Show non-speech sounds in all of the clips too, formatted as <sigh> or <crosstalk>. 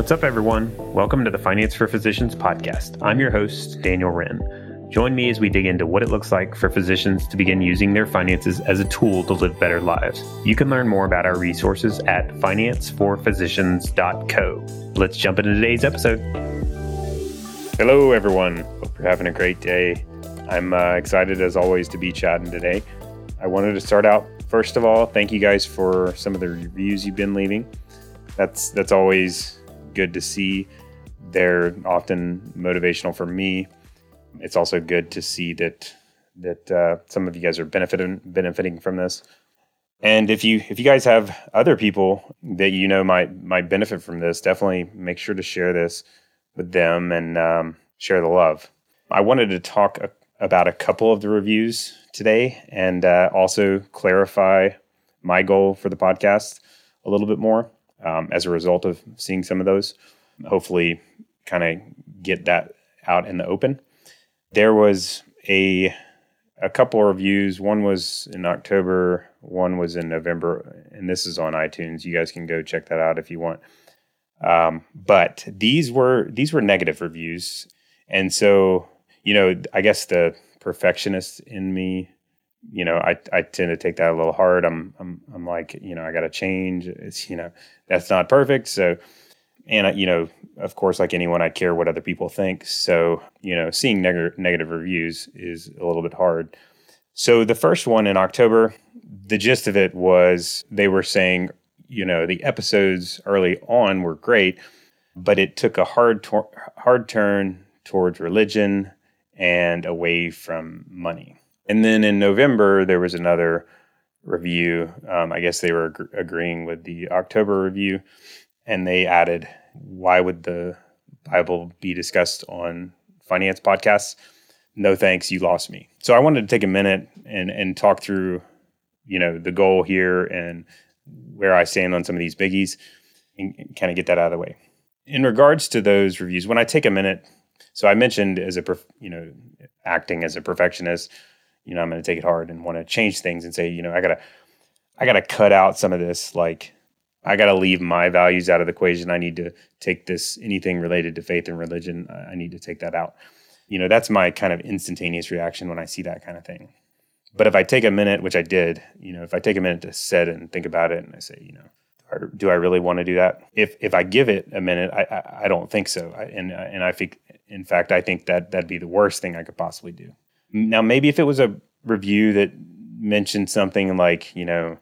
What's up, everyone? Welcome to the Finance for Physicians podcast. I'm your host, Daniel Wrenne. Join me as we dig into what it looks like for physicians to begin using their finances as a tool to live better lives. You can learn more about our resources at financeforphysicians.co. Let's jump into today's episode. Hello, everyone. Hope you're having a great day. I'm uh, excited, as always, to be chatting today. I wanted to start out, first of all, thank you guys for some of the reviews you've been leaving. That's that's always good to see. They're often motivational for me it's also good to see that that uh, some of you guys are benefiting benefiting from this. And if you if you guys have other people that you know might might benefit from this, definitely make sure to share this with them and um, share the love. I wanted to talk a, about a couple of the reviews today and uh, also clarify my goal for the podcast a little bit more um, as a result of seeing some of those. Hopefully, kind of get that out in the open there was a a couple of reviews. One was in October, one was in November, and this is on iTunes. You guys can go check that out if you want. Um, but these were these were negative reviews, and so you know, I guess the perfectionist in me, you know, I I tend to take that a little hard. I'm I'm I'm like, you know, I got to change. It's you know, that's not perfect, so and you know of course like anyone i care what other people think so you know seeing neg- negative reviews is a little bit hard so the first one in october the gist of it was they were saying you know the episodes early on were great but it took a hard tor- hard turn towards religion and away from money and then in november there was another review um, i guess they were ag- agreeing with the october review and they added why would the Bible be discussed on finance podcasts? No thanks, you lost me. So I wanted to take a minute and and talk through, you know, the goal here and where I stand on some of these biggies and, kind of get that out of the way. In regards to those reviews, when I take a minute, so I mentioned as a you know acting as a perfectionist, you know, I'm going to take it hard and want to change things and say, you know, I gotta I gotta cut out some of this like I got to leave my values out of the equation. I need to take this anything related to faith and religion. I need to take that out. You know, that's my kind of instantaneous reaction when I see that kind of thing. But if I take a minute, which I did, you know, if I take a minute to sit and think about it, and I say, you know, do I really want to do that? If if I give it a minute, I I, I don't think so. I, and and I think, in fact, I think that that'd be the worst thing I could possibly do. Now, maybe if it was a review that mentioned something like, you know,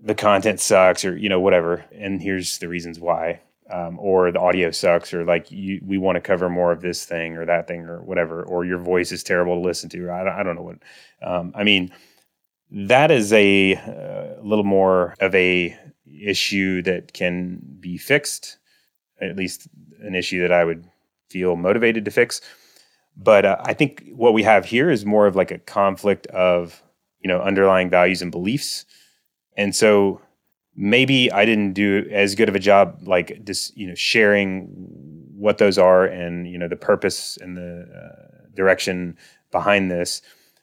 the content sucks or you know whatever and here's the reasons why um, or the audio sucks or like you, we want to cover more of this thing or that thing or whatever or your voice is terrible to listen to I, don't, I don't know what um, i mean that is a, uh, little more of a issue that can be fixed at least an issue that i would feel motivated to fix but uh, i think what we have here is more of like a conflict of you know underlying values and beliefs and so maybe I didn't do as good of a job, like just you know sharing what those are and you know the purpose and the uh, direction behind this.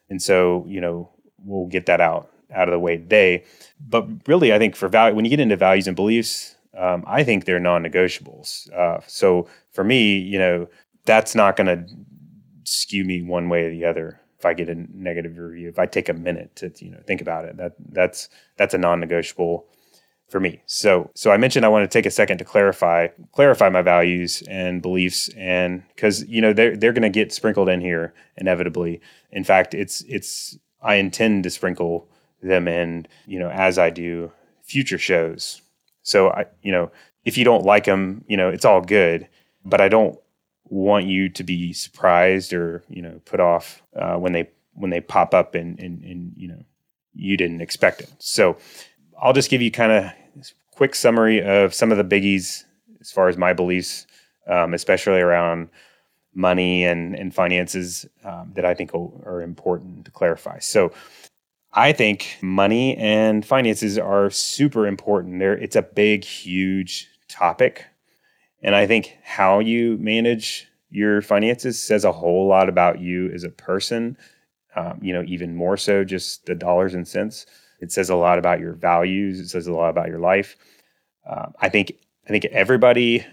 And so you know we'll get that out out of the way today. But really, I think for value, when you get into values and beliefs, um, I think they're non-negotiables. Uh, so for me, you know, that's not going to skew me one way or the other if I get a negative review, if I take a minute to you know think about it, that that's that's a non-negotiable for me. So so I mentioned I want to take a second to clarify clarify my values and beliefs and cuz you know they're they're going to get sprinkled in here inevitably. In fact, it's it's I intend to sprinkle them in, you know, as I do future shows. So I you know, if you don't like them, you know, it's all good, but I don't want you to be surprised or you know put off uh, when they when they pop up and, and and you know you didn't expect it. So I'll just give you kind of quick summary of some of the biggies as far as my beliefs, um, especially around money and and finances um, that I think are important to clarify. So. I think money and finances are super important. There, it's a big, huge topic and I think how you manage your finances says a whole lot about you as a person. Um, you know, even more so just the dollars and cents. It says a lot about your values. It says a lot about your life. Uh, I think I think everybody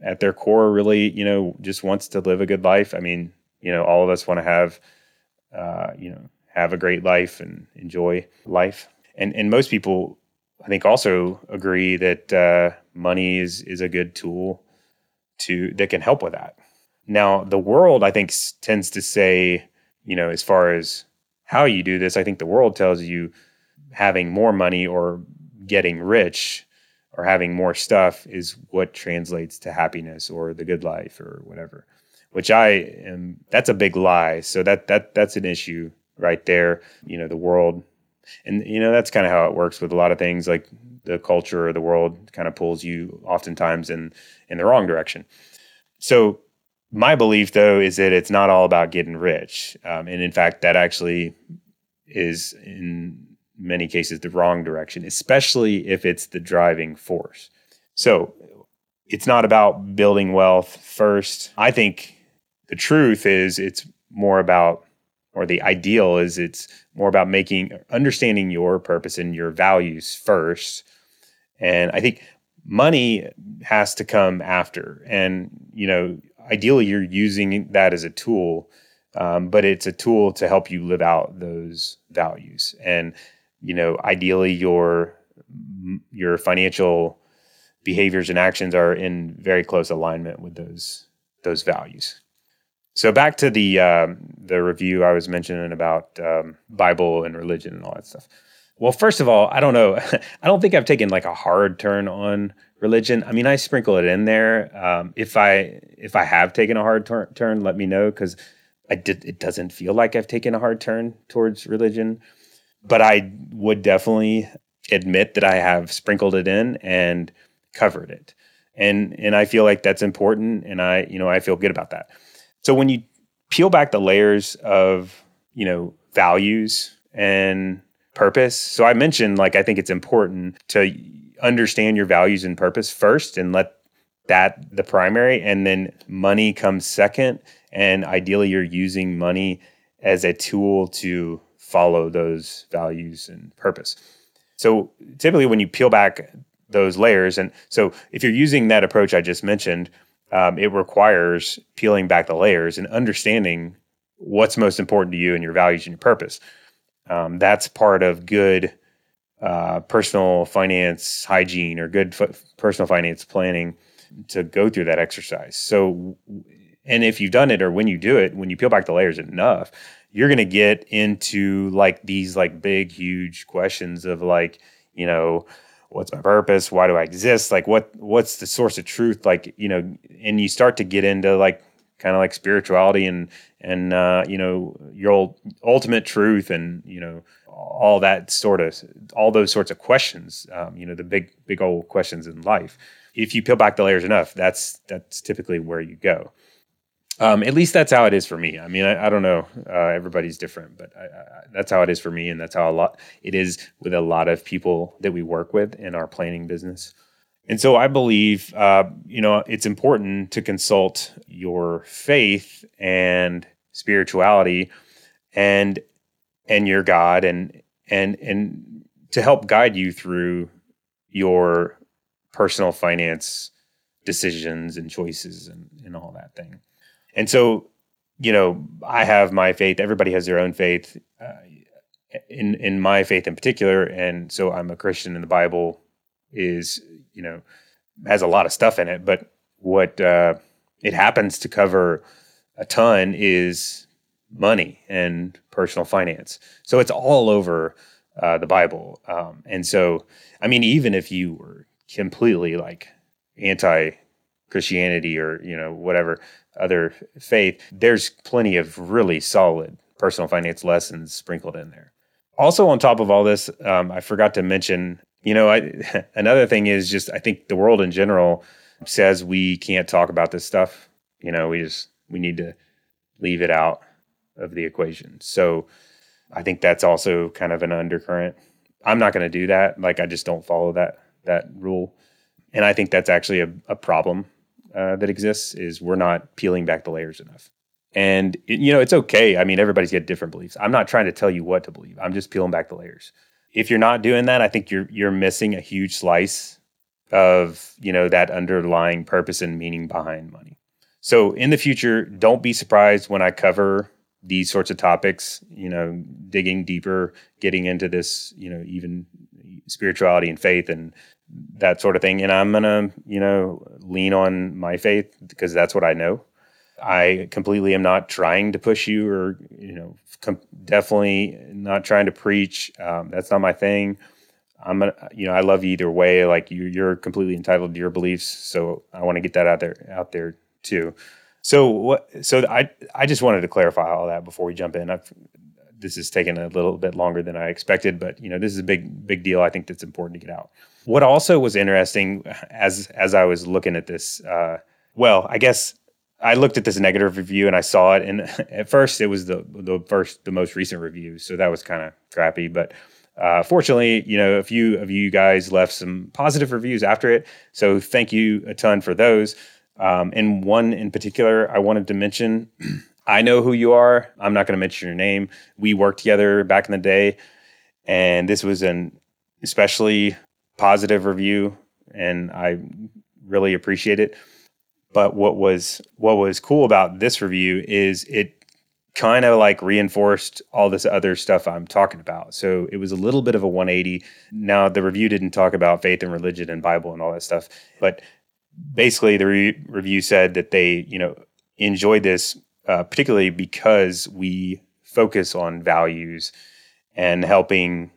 at their core really, you know, just wants to live a good life. I mean, you know, all of us want to have, uh, you know, have a great life and enjoy life. And and most people, I think, also agree that uh, money is is a good tool to that can help with that. Now, the world, I think, tends to say, you know, as far as how you do this, I think the world tells you having more money or getting rich or having more stuff is what translates to happiness or the good life or whatever which i am that's a big lie. So that that that's an issue right there. You know the world and you know that's kind of how it works with a lot of things. Like the culture or the world kind of pulls you oftentimes in in the wrong direction so my belief though is that it's not all about getting rich um, and in fact that actually is in many cases the wrong direction, especially if it's the driving force. So it's not about building wealth first. I think the truth is it's more about, or the ideal is it's more about making, understanding your purpose and your values first. And I think money has to come after. And, you know, ideally you're using that as a tool, um, but it's a tool to help you live out those values. And you know, ideally your your financial behaviors and actions are in very close alignment with those those values. So back to the um, the review I was mentioning about um, Bible and religion and all that stuff. Well, first of all, I don't know. <laughs> I don't think I've taken like a hard turn on religion. I mean, I sprinkle it in there. Um, if I if I have taken a hard tur- turn, let me know because I did. It doesn't feel like I've taken a hard turn towards religion but I would definitely admit that I have sprinkled it in and covered it. And and I feel like that's important and I you know I feel good about that. So when you peel back the layers of, you know, values and purpose. So I mentioned like I think it's important to understand your values and purpose first and let that the primary and then money comes second and ideally you're using money as a tool to follow those values and purpose. So typically, when you peel back those layers, and so if you're using that approach I just mentioned, um, it requires peeling back the layers and understanding what's most important to you and your values and your purpose. Um, that's part of good uh, personal finance hygiene or good f- personal finance planning to go through that exercise. So, and if you've done it or when you do it, when you peel back the layers enough, you're going to get into like these like big huge questions of like you know what's my purpose? Why do i exist? Like what what's the source of truth? Like you know and you start to get into like kind of like spirituality and and uh, you know your ultimate truth and you know all that sort of all those sorts of questions um, you know the big big old questions in life if you peel back the layers enough that's that's typically where you go um, at least that's how it is for me. I mean, I, I don't know. Uh, everybody's different, but I, I, that's how it is for me, and that's how a lot it is with a lot of people that we work with in our planning business. And so, I believe, uh, you know, it's important to consult your faith and spirituality, and and your God, and and and to help guide you through your personal finance decisions and choices and, and all that thing. And so, you know, I have my faith. Everybody has their own faith. Uh, in in my faith in particular, and so I'm a Christian. And the Bible is, you know, has a lot of stuff in it. But what uh, it happens to cover a ton is money and personal finance. So it's all over uh, the Bible. Um, and so, I mean, even if you were completely like anti Christianity or you know whatever, other faith, there's plenty of really solid personal finance lessons sprinkled in there. Also, on top of all this, um, I forgot to mention, you know, I, <laughs> another thing is just I think the world in general says we can't talk about this stuff. You know, we just we need to leave it out of the equation. So I think that's also kind of an undercurrent. I'm not going to do that. Like I just don't follow that that rule, and I think that's actually a, a problem uh, that exists is we're not peeling back the layers enough. And you know, it's okay. I mean, everybody's got different beliefs. I'm not trying to tell you what to believe. I'm just peeling back the layers. If you're not doing that, I think you're you're missing a huge slice of you know that underlying purpose and meaning behind money. So in the future, don't be surprised when I cover these sorts of topics, you know, digging deeper, getting into this, you know, even spirituality and faith and that sort of thing. And I'm going to, you know, lean on my faith because that's what I know. I completely am not trying to push you or, you know, com- definitely not trying to preach. Um, that's not my thing. I'm gonna, you know, I love you either way. Like you, you're completely entitled to your beliefs. So I want to get that out there, out there too. So what? So I I just wanted to clarify all that before we jump in. I've, this is taking a little bit longer than I expected, but you know this is a big big deal. I think that's important to get out. What also was interesting as as I was looking at this, uh, well, I guess I looked at this negative review and I saw it, and at first it was the the first the most recent review, so that was kind of crappy, but. Uh, fortunately, you know, a few of you guys left some positive reviews after it. So thank you a ton for those. Um, and one in particular, I wanted to mention. <clears throat> I know who you are. I'm not going to mention your name. We worked together back in the day, and this was an especially positive review, and I really appreciate it. But what was what was cool about this review is it kind of like reinforced all this other stuff I'm talking about. So it was a little bit of a 180. Now the review didn't talk about faith and religion and Bible and all that stuff, but basically the re- review said that they you know enjoyed this uh, particularly because we focus on values and helping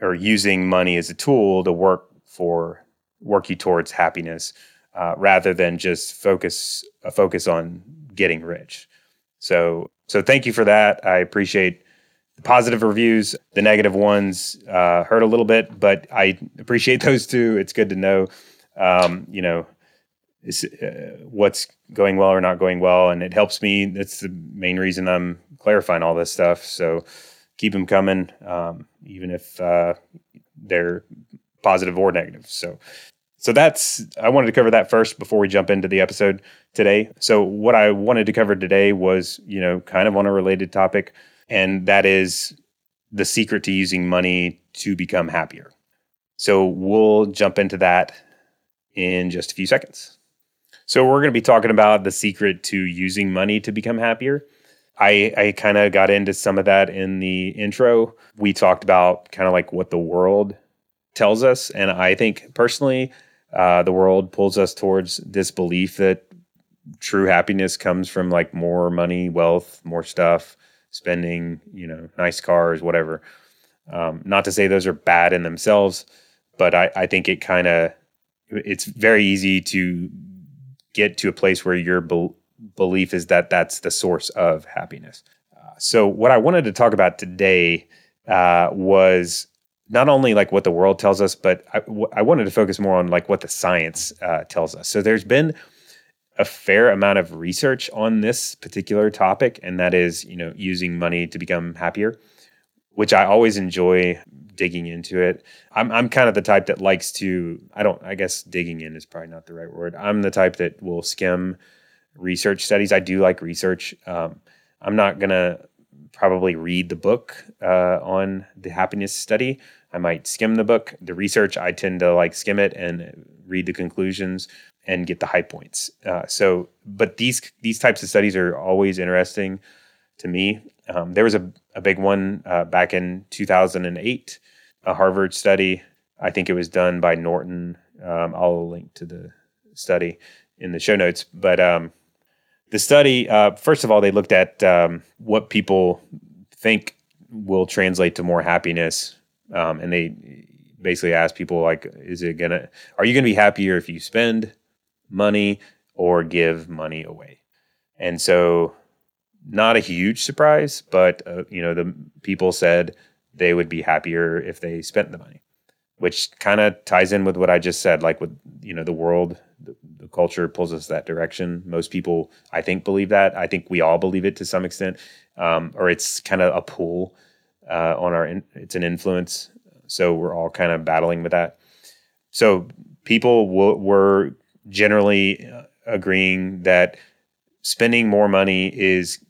or using money as a tool to work for work you towards happiness uh, rather than just focus a focus on getting rich so so thank you for that i appreciate the positive reviews the negative ones uh, hurt a little bit but i appreciate <laughs> those too it's good to know um, you know is, uh, what's going well or not going well, and it helps me. That's the main reason I'm clarifying all this stuff. So keep them coming, um, even if uh, they're positive or negative. So, so that's I wanted to cover that first before we jump into the episode today. So what I wanted to cover today was, you know, kind of on a related topic, and that is the secret to using money to become happier. So we'll jump into that in just a few seconds. So we're going to be talking about the secret to using money to become happier. I, I kind of got into some of that in the intro. We talked about kind of like what the world tells us. And I think personally, uh, the world pulls us towards this belief that true happiness comes from like more money, wealth, more stuff, spending, you know, nice cars, whatever. Um, not to say those are bad in themselves, but I, I think it kind of, it's very easy to get to a place where your be- belief is that that's the source of happiness. Uh, so, what I wanted to talk about today uh, was not only like what the world tells us, but I, w- I wanted to focus more on like what the science uh, tells us. So, there's been a fair amount of research on this particular topic, and that is, you know, using money to become happier, which I always enjoy digging into it. I'm I'm kind of the type that likes to I don't I guess digging in is probably not the right word. I'm the type that will skim research studies. I do like research. Um, I'm not gonna probably read the book uh, on the happiness study. I might skim the book. The research I tend to like skim it and read the conclusions and get the high points. Uh, so, but these these types of studies are always interesting to me. Um, there was a, a big one uh, back in 2008 a Harvard study. I think it was done by Norton. Um, I'll link to the study in the show notes. But um, the study, uh, first of all, they looked at um, what people think will translate to more happiness, um, and they basically ask people like, "Is it gonna? Are you gonna be happier if you spend money or give money away?" And so, not a huge surprise, but uh, you know, the people said they would be happier if they spent the money, which kind of ties in with what I just said. Like with you know the world, the, the, culture pulls us that direction. Most people, I think, believe that. I think we all believe it to some extent, um, or it's kind of a pull uh, on our. In, it's an influence, so we're all kind of battling with that. So people w- were generally uh, agreeing that spending more money is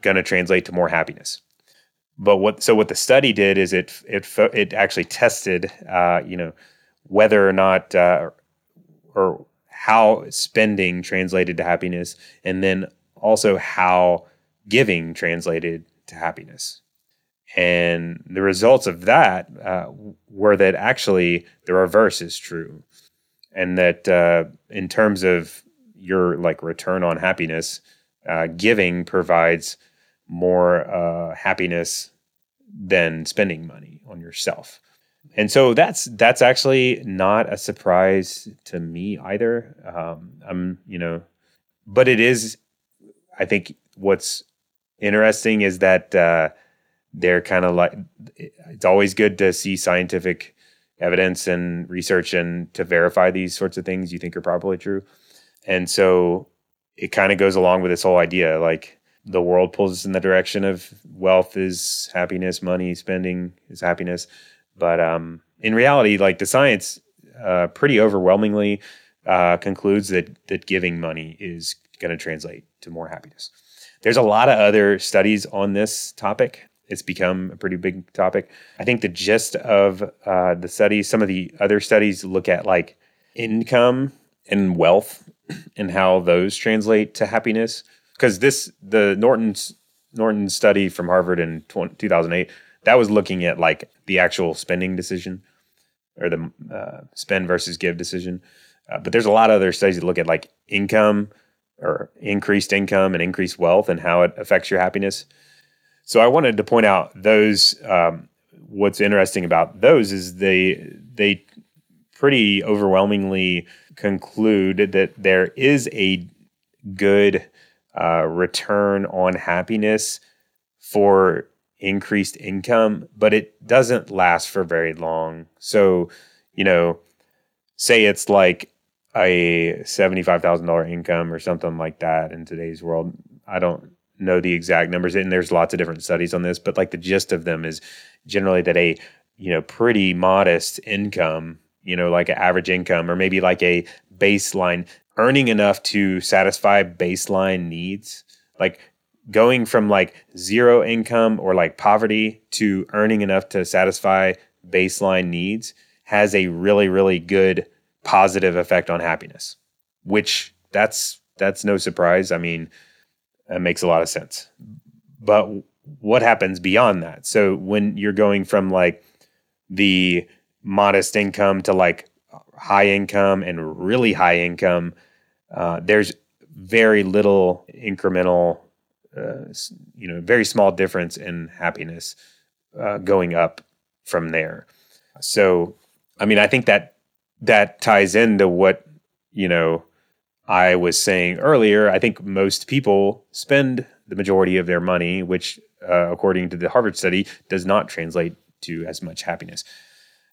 going to translate to more happiness but what so what the study did is it it it actually tested uh, you know whether or not uh, or how spending translated to happiness, and then also how giving translated to happiness. And the results of that uh, were that actually the reverse is true. And that uh, in terms of your like return on happiness, uh, giving provides more uh, happiness than spending money on yourself. And so that's that's actually not a surprise to me either. Um, I'm you know, but it is. I think what's interesting is that uh, they're kind of like it's always good to see scientific evidence and research and to verify these sorts of things you think are probably true. And so it kind of goes along with this whole idea like the world pulls us in the direction of wealth is happiness, money spending is happiness. But um, in reality, like the science uh, pretty overwhelmingly uh, concludes that that giving money is going to translate to more happiness. There's a lot of other studies on this topic. It's become a pretty big topic. I think the gist of uh, the studies, some of the other studies look at like income and wealth <clears throat> and how those translate to happiness because this the Norton's Norton study from Harvard in 2008 that was looking at like the actual spending decision or the uh, spend versus give decision. Uh, but there's a lot of other studies that look at like income or increased income and increased wealth and how it affects your happiness. So I wanted to point out those. Um, what's interesting about those is they they pretty overwhelmingly conclude that there is a good uh, return on happiness for increased income, but it doesn't last for very long. So, you know, say it's like a $75,000 income or something like that in today's world. I don't know the exact numbers and there's lots of different studies on this, but like the gist of them is generally that a, you know, pretty modest income, you know, like an average income or maybe like a baseline earning enough to satisfy baseline needs, like going from like zero income or like poverty to earning enough to satisfy baseline needs has a really really good positive effect on happiness which that's that's no surprise. I mean it makes a lot of sense but what happens beyond that so when you're going from like the modest income to like high income and really high income uh, there's very little incremental, uh, you know, very small difference in happiness uh, going up from there. So, I mean, I think that that ties into what you know I was saying earlier. I think most people spend the majority of their money, which, uh, according to the Harvard study, does not translate to as much happiness.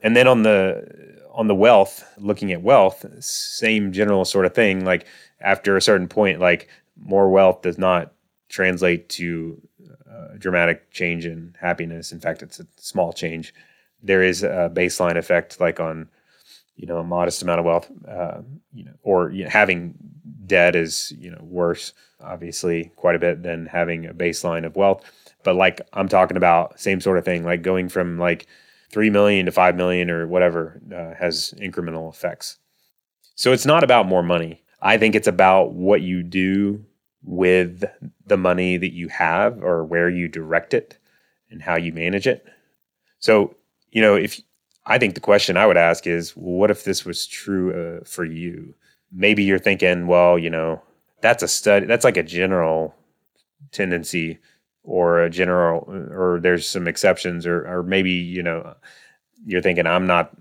And then on the on the wealth, looking at wealth, same general sort of thing. Like after a certain point, like more wealth does not translate to a dramatic change in happiness. In fact, it's a small change. There is a baseline effect, like on you know a modest amount of wealth, uh, you know, or you know, having debt is you know worse, obviously, quite a bit than having a baseline of wealth. But like I'm talking about, same sort of thing, like going from like three million to five million or whatever uh, has incremental effects. So it's not about more money. I think it's about what you do with the money that you have or where you direct it and how you manage it. So, you know, if I think the question I would ask is, what if this was true uh, for you? Maybe you're thinking, well, you know, that's a study, that's like a general tendency or a general or there's some exceptions or or maybe you know you're thinking I'm not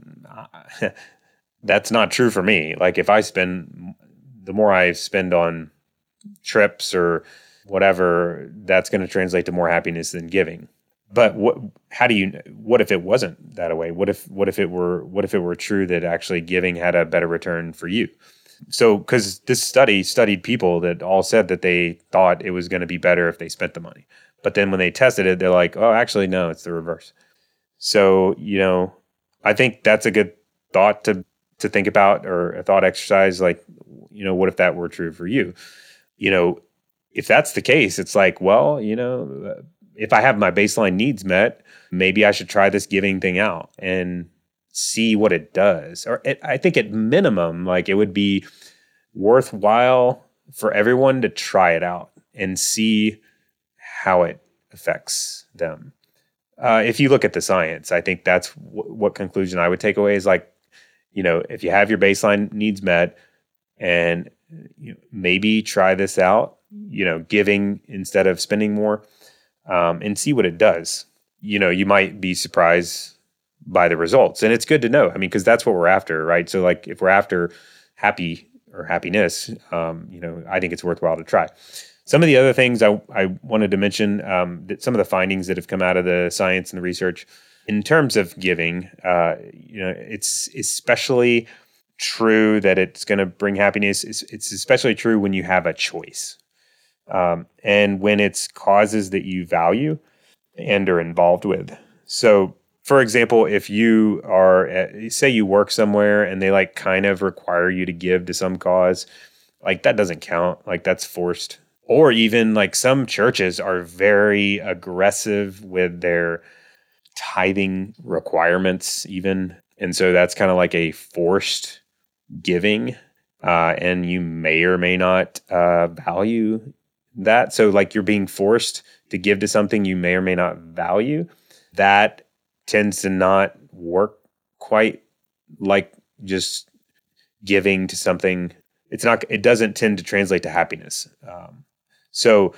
<laughs> that's not true for me like if I spend the more I spend on trips or whatever that's going to translate to more happiness than giving but what how do you what if it wasn't that way? What if what if it were what if it were true that actually giving had a better return for you? So because this study studied people that all said that they thought it was going to be better if they spent the money. But then when they tested it, they're like, oh, actually, no, it's the reverse. So, you know, I think that's a good thought to to think about or a thought exercise like you know what if that were true for you? You know if that's the case it's like well you know if i have my baseline needs met maybe i should try this giving thing out and see what it does. Or it, I think at minimum, like it would be worthwhile for everyone to try it out and see how it affects them. Uh, if you look at the science, I think that's w- what conclusion I would take away is like, you know, if you have your baseline needs met and you know, maybe try this out, you know, giving instead of spending more um, and see what it does. You know, you might be surprised by the results. And it's good to know. I mean, because that's what we're after, right? So, like, if we're after happy or happiness, um, you know, I think it's worthwhile to try. Some of the other things I, I wanted to mention, um, that some of the findings that have come out of the science and the research in terms of giving, uh, you know, it's especially true that it's going to bring happiness. It's, it's, especially true when you have a choice. Um, and when it's causes that you value and are involved with. So, for example, if you are, at, say you work somewhere and they like kind of require you to give to some cause, like that doesn't count. Like that's forced. Or even like some churches are very aggressive with their tithing requirements, even. And so that's kind of like a forced giving. Uh, and you may or may not uh, value that. So, like, you're being forced to give to something you may or may not value. That tends to not work quite like just giving to something it's not it doesn't tend to translate to happiness um, so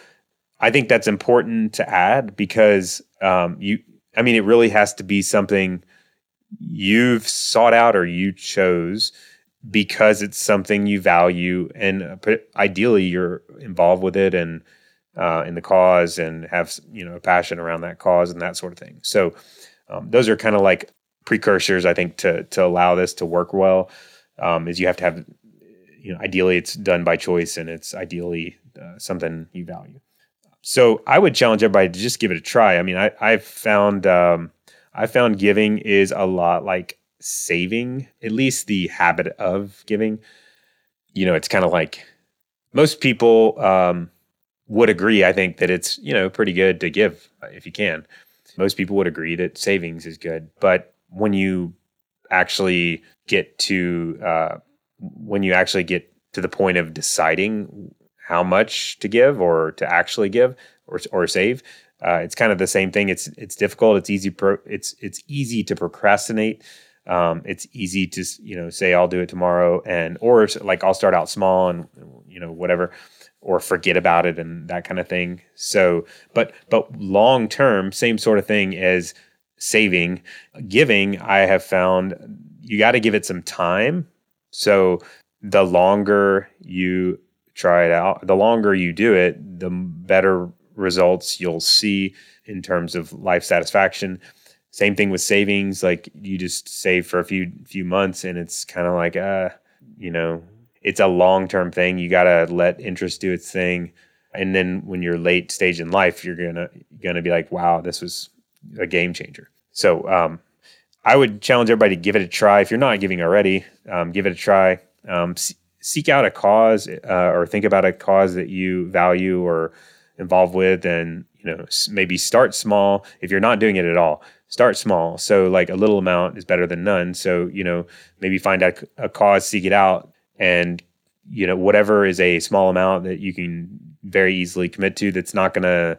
i think that's important to add because um, you i mean it really has to be something you've sought out or you chose because it's something you value and uh, ideally you're involved with it and uh, in the cause and have you know a passion around that cause and that sort of thing so um, those are kind of like precursors, I think, to to allow this to work well. Um, is you have to have, you know, ideally it's done by choice and it's ideally uh, something you value. So I would challenge everybody to just give it a try. I mean, I I've found um, I found giving is a lot like saving, at least the habit of giving. You know, it's kind of like most people um, would agree. I think that it's you know pretty good to give if you can most people would agree that savings is good. But when you actually get to uh, when you actually get to the point of deciding how much to give or to actually give or or save, uh, it's kind of the same thing. It's it's difficult. It's easy. Pro, it's it's easy to procrastinate. Um, it's easy to you know say I'll do it tomorrow and or like I'll start out small and you know whatever or forget about it and that kind of thing. So, but but long term, same sort of thing as saving, giving. I have found you got to give it some time. So the longer you try it out, the longer you do it, the better results you'll see in terms of life satisfaction. Same thing with savings. Like you just save for a few few months, and it's kind of like, uh, you know, it's a long term thing. You got to let interest do its thing. And then when you're late stage in life, you're gonna gonna be like, wow, this was a game changer. So um, I would challenge everybody to give it a try. If you're not giving already, um, give it a try. Um, seek out a cause uh, or think about a cause that you value or involved with, and you know maybe start small. If you're not doing it at all, start small. So like a little amount is better than none. So you know maybe find out a cause, seek it out, and you know whatever is a small amount that you can very easily commit to that's not going to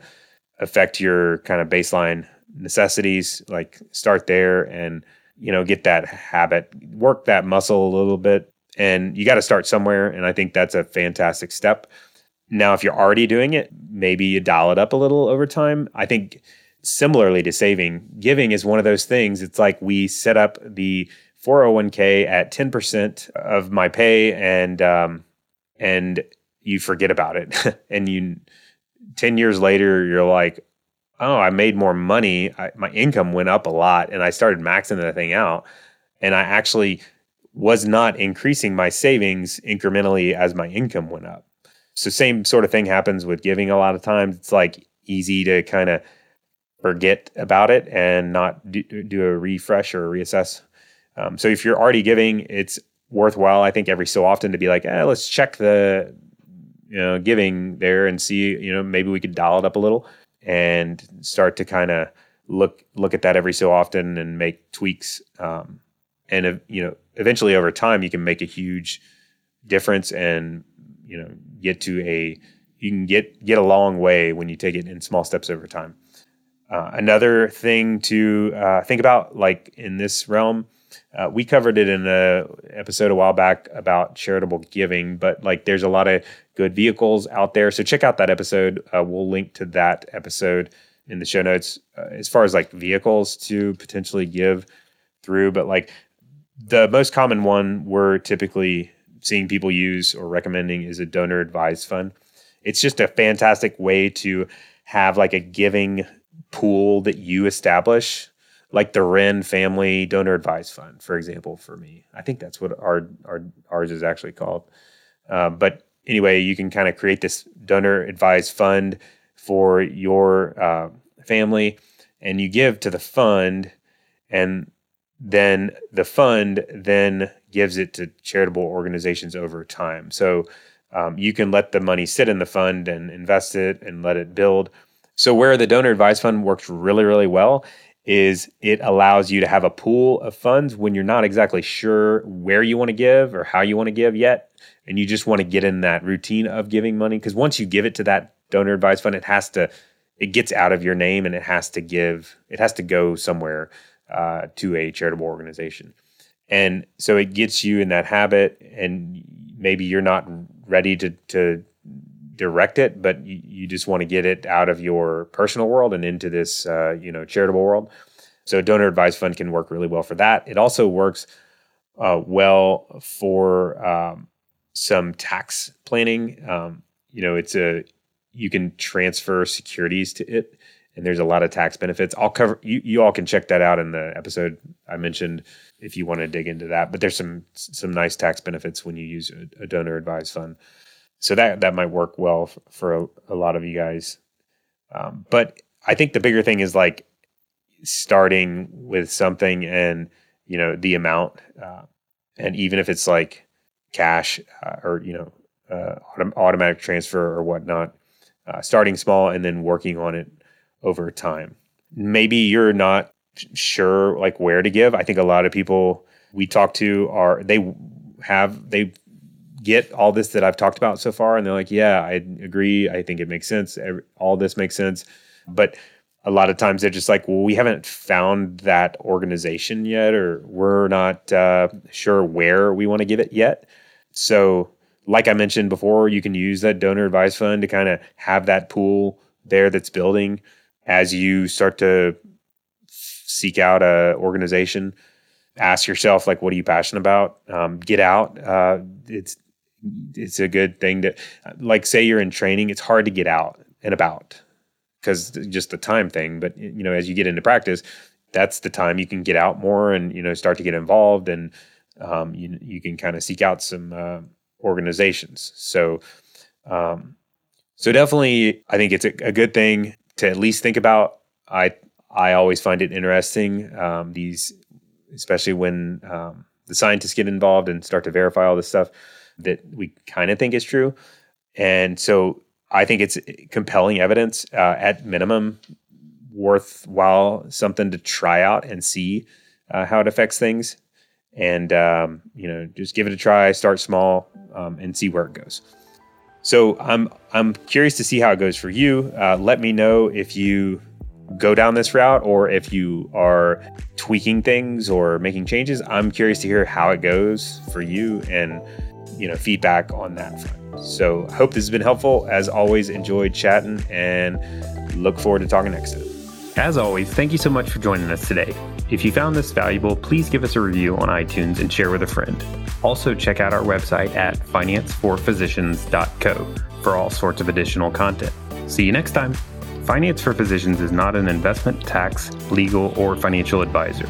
affect your kind of baseline necessities like start there and you know get that habit work that muscle a little bit and you got to start somewhere and i think that's a fantastic step now if you're already doing it maybe you dial it up a little over time. I think similarly to saving giving is one of those things. It's like we set up the 401k at 10% of my pay and um, and you forget about it. <laughs> And you 10 years later you're like oh i made more money. I, my income went up a lot and i started maxing the thing out. And i actually was not increasing my savings incrementally as my income went up so same sort of thing happens with giving a lot of times it's like easy to kind of forget about it and not do, do a refresh or a reassess um, so if you're already giving, it's worthwhile, I think, every so often to be like, eh, let's check the you know giving there and see, you know, maybe we could dial it up a little and start to kind of look look at that every so often and make tweaks. Um, and uh, you know eventually over time you can make a huge difference and you know get to a you can get get a long way when you take it in small steps over time. Uh, another thing to uh, think about, like in this realm, uh, we covered it in a episode a while back about charitable giving, but like there's a lot of good vehicles out there. So check out that episode. Uh, we'll link to that episode in the show notes uh, as far as like vehicles to potentially give through. But like the most common one we're typically seeing people use or recommending is a donor advised fund. It's just a fantastic way to have like a giving pool that you establish, like the Wrenne Family Donor Advised Fund, for example, for me. I think that's what our, our ours is actually called. Uh, but anyway, you can kind of create this donor advised fund for your uh, family, and you give to the fund, and then the fund then gives it to charitable organizations over time. So um, you can let the money sit in the fund and invest it and let it build. So where the donor advised fund works really, really well is it allows you to have a pool of funds when you're not exactly sure where you want to give or how you want to give yet. And you just want to get in that routine of giving money. Because once you give it to that donor advised fund, it has to, it gets out of your name and it has to give, it has to go somewhere uh, to a charitable organization. And so it gets you in that habit, and maybe you're not ready to, to direct it, but you, you just want to get it out of your personal world and into this, uh, you know, charitable world. So donor advised fund can work really well for that. It also works uh, well for um, some tax planning. Um, you know, it's a you can transfer securities to it, and there's a lot of tax benefits. I'll cover you. You all can check that out in the episode I mentioned if you want to dig into that. But there's some some nice tax benefits when you use a, a donor advised fund so that that might work well for, for a, a, lot of you guys. Um, but I think the bigger thing is like starting with something and you know the amount, uh, and even if it's like cash uh, or you know uh, autom- automatic transfer or whatnot, uh, starting small and then working on it over time. Maybe you're not sure like where to give. I think a lot of people we talk to are they have they get all this that I've talked about so far, and they're like, "Yeah, I agree. I think it makes sense. All this makes sense." But a lot of times they're just like, "Well, we haven't found that organization yet, or we're not uh, sure where we want to give it yet." So, like I mentioned before, you can use that donor advised fund to kind of have that pool there that's building as you start to seek out a organization ask yourself like what are you passionate about? Um, get out. Uh, it's it's a good thing to like say you're in training it's hard to get out and about because just the time thing but you know as you get into practice that's the time you can get out more and you know start to get involved and um, you, you can kind of seek out some uh, organizations. So um, so definitely i think it's a, a, good thing to at least think about i i always find it interesting um, these especially when um, the scientists get involved and start to verify all this stuff that we kind of think is true. And so I think it's compelling evidence uh, at minimum, worthwhile something to try out and see uh, how it affects things. And, um, you know, just give it a try, start small um, and see where it goes. So I'm, I'm curious to see how it goes for you. Uh, let me know if you go down this route or if you are tweaking things or making changes. I'm curious to hear how it goes for you and you know feedback on that front. So hope this has been helpful. As always, enjoyed chatting and look forward to talking next time. As always, thank you so much for joining us today. If you found this valuable, please give us a review on iTunes and share with a friend. Also, check out our website at financeforphysicians.co for all sorts of additional content. See you next time. Finance for Physicians is not an investment, tax, legal, or financial advisor.